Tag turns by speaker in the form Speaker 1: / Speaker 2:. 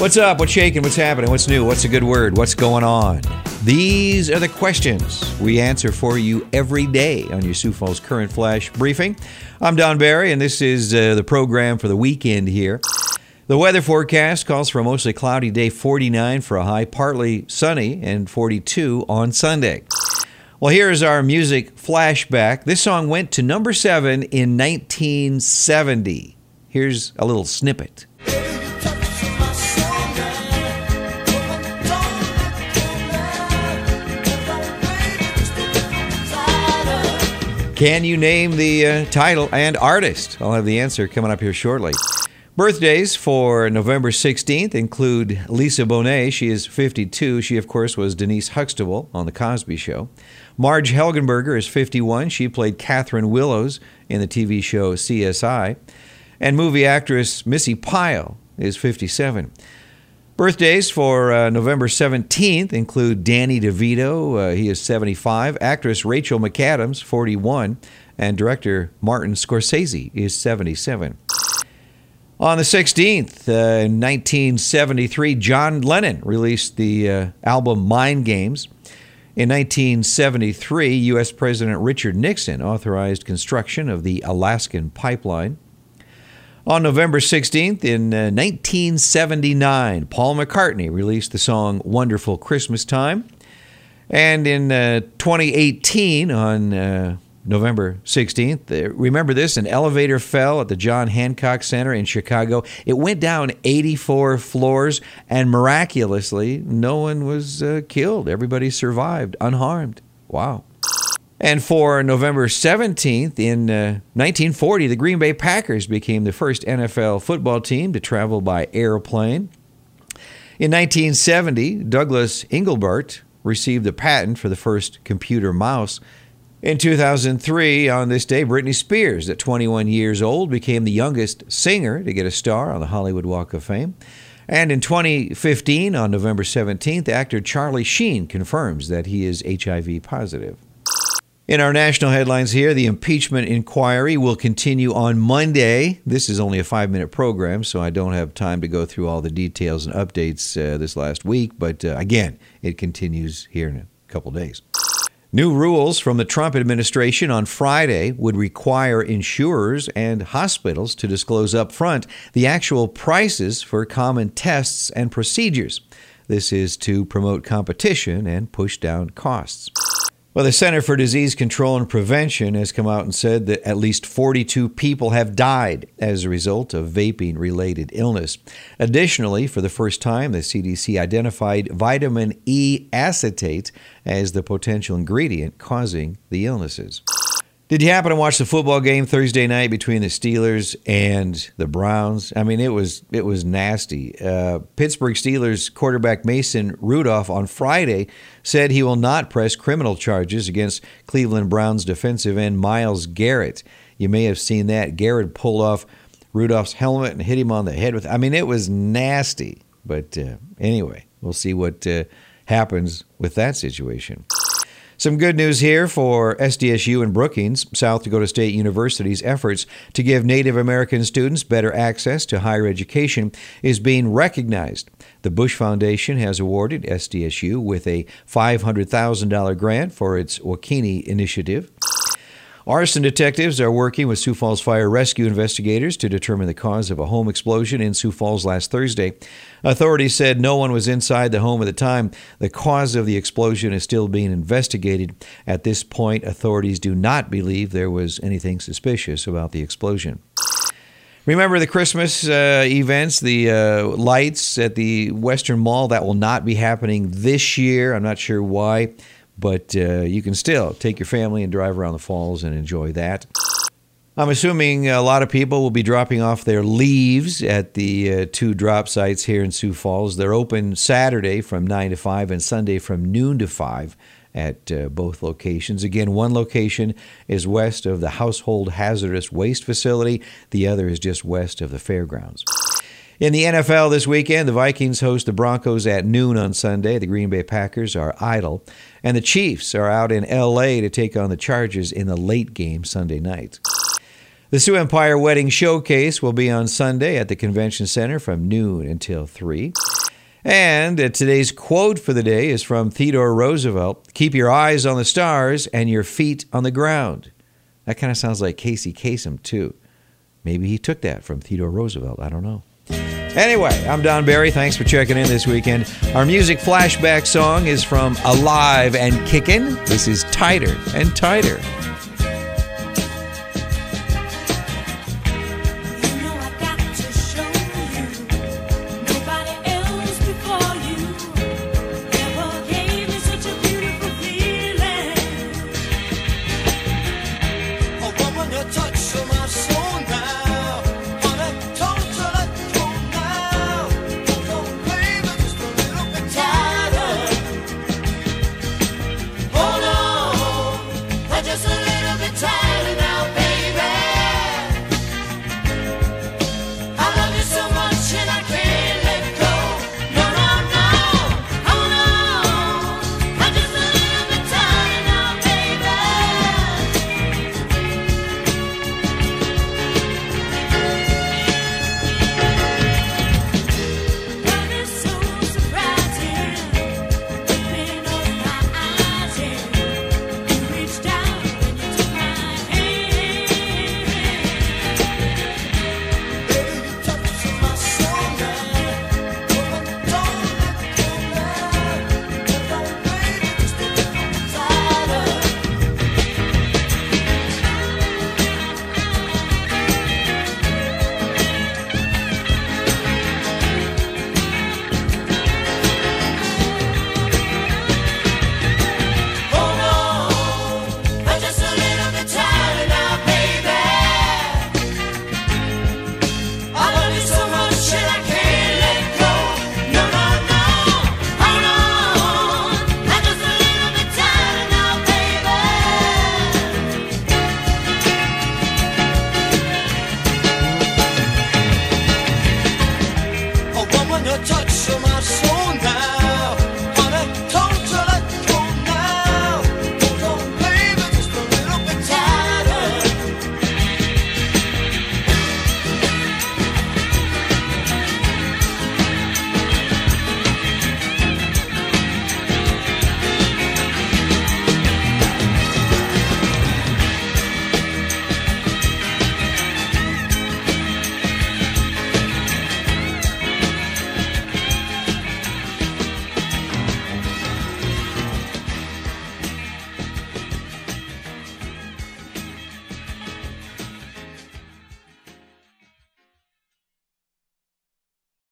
Speaker 1: What's up? What's shaking? What's happening? What's new? What's a good word? What's going on? These are the questions we answer for you every day on your Sioux Falls Current Flash Briefing. I'm Don Barry, and this is uh, the program for the weekend here. The weather forecast calls for a mostly cloudy day, 49 for a high, partly sunny, and 42 on Sunday. Well, here's our music flashback. This song went to number seven in 1970. Here's a little snippet. Can you name the uh, title and artist? I'll have the answer coming up here shortly. Birthdays for November 16th include Lisa Bonet. She is 52. She, of course, was Denise Huxtable on The Cosby Show. Marg Helgenberger is 51. She played Catherine Willows in the TV show CSI. And movie actress Missi Pyle is 57. Birthdays for uh, November 17th include Danny DeVito, uh, he is 75, actress Rachel McAdams, 41, and director Martin Scorsese is 77. On the 16th, uh, 1973, John Lennon released the uh, album Mind Games. In 1973, U.S. President Richard Nixon authorized construction of the Alaskan Pipeline. On November 16th, in uh, 1979, Paul McCartney released the song Wonderful Christmas Time. And in uh, 2018, on uh, November 16th, uh, remember this an elevator fell at the John Hancock Center in Chicago. It went down 84 floors, and miraculously, no one was uh, killed. Everybody survived unharmed. Wow. And for November 17th, in uh, 1940, the Green Bay Packers became the first NFL football team to travel by airplane. In 1970, Douglas Engelbart received the patent for the first computer mouse. In 2003, on this day, Britney Spears, at 21 years old, became the youngest singer to get a star on the Hollywood Walk of Fame. And in 2015, on November 17th, actor Charlie Sheen confirms that he is HIV positive. In our national headlines here, the impeachment inquiry will continue on Monday. This is only a five minute program, so I don't have time to go through all the details and updates uh, this last week. But uh, again, it continues here in a couple days. New rules from the Trump administration on Friday would require insurers and hospitals to disclose up front the actual prices for common tests and procedures. This is to promote competition and push down costs. Well, the Center for Disease Control and Prevention has come out and said that at least 42 people have died as a result of vaping related illness. Additionally, for the first time, the CDC identified vitamin E acetate as the potential ingredient causing the illnesses. Did you happen to watch the football game Thursday night between the Steelers and the Browns? I mean, it was it was nasty. Uh, Pittsburgh Steelers quarterback Mason Rudolph on Friday said he will not press criminal charges against Cleveland Browns defensive end Myles Garrett. You may have seen that Garrett pulled off Rudolph's helmet and hit him on the head with. I mean, it was nasty. But uh, anyway, we'll see what uh, happens with that situation. Some good news here for SDSU and Brookings, South Dakota State University's efforts to give Native American students better access to higher education is being recognized. The Bush Foundation has awarded SDSU with a $500,000 grant for its Wokini initiative. Arson detectives are working with Sioux Falls Fire Rescue investigators to determine the cause of a home explosion in Sioux Falls last Thursday. Authorities said no one was inside the home at the time. The cause of the explosion is still being investigated. At this point, authorities do not believe there was anything suspicious about the explosion. Remember the Christmas uh, events, the uh, lights at the Western Mall? That will not be happening this year. I'm not sure why but uh, you can still take your family and drive around the falls and enjoy that. I'm assuming a lot of people will be dropping off their leaves at the uh, two drop sites here in Sioux Falls. They're open Saturday from 9 to 5 and Sunday from noon to 5 at uh, both locations. Again, one location is west of the Household Hazardous Waste Facility, the other is just west of the fairgrounds. In the NFL this weekend, the Vikings host the Broncos at noon on Sunday. The Green Bay Packers are idle. And the Chiefs are out in L.A. to take on the Chargers in the late game Sunday night. The Sioux Empire Wedding Showcase will be on Sunday at the Convention Center from noon until 3. And uh, today's quote for the day is from Theodore Roosevelt Keep your eyes on the stars and your feet on the ground. That kind of sounds like Casey Kasem, too. Maybe he took that from Theodore Roosevelt. I don't know. Anyway, I'm Don Barry. Thanks for checking in this weekend. Our music flashback song is from Alive and Kickin'. This is Tighter and Tighter. touch of my soul.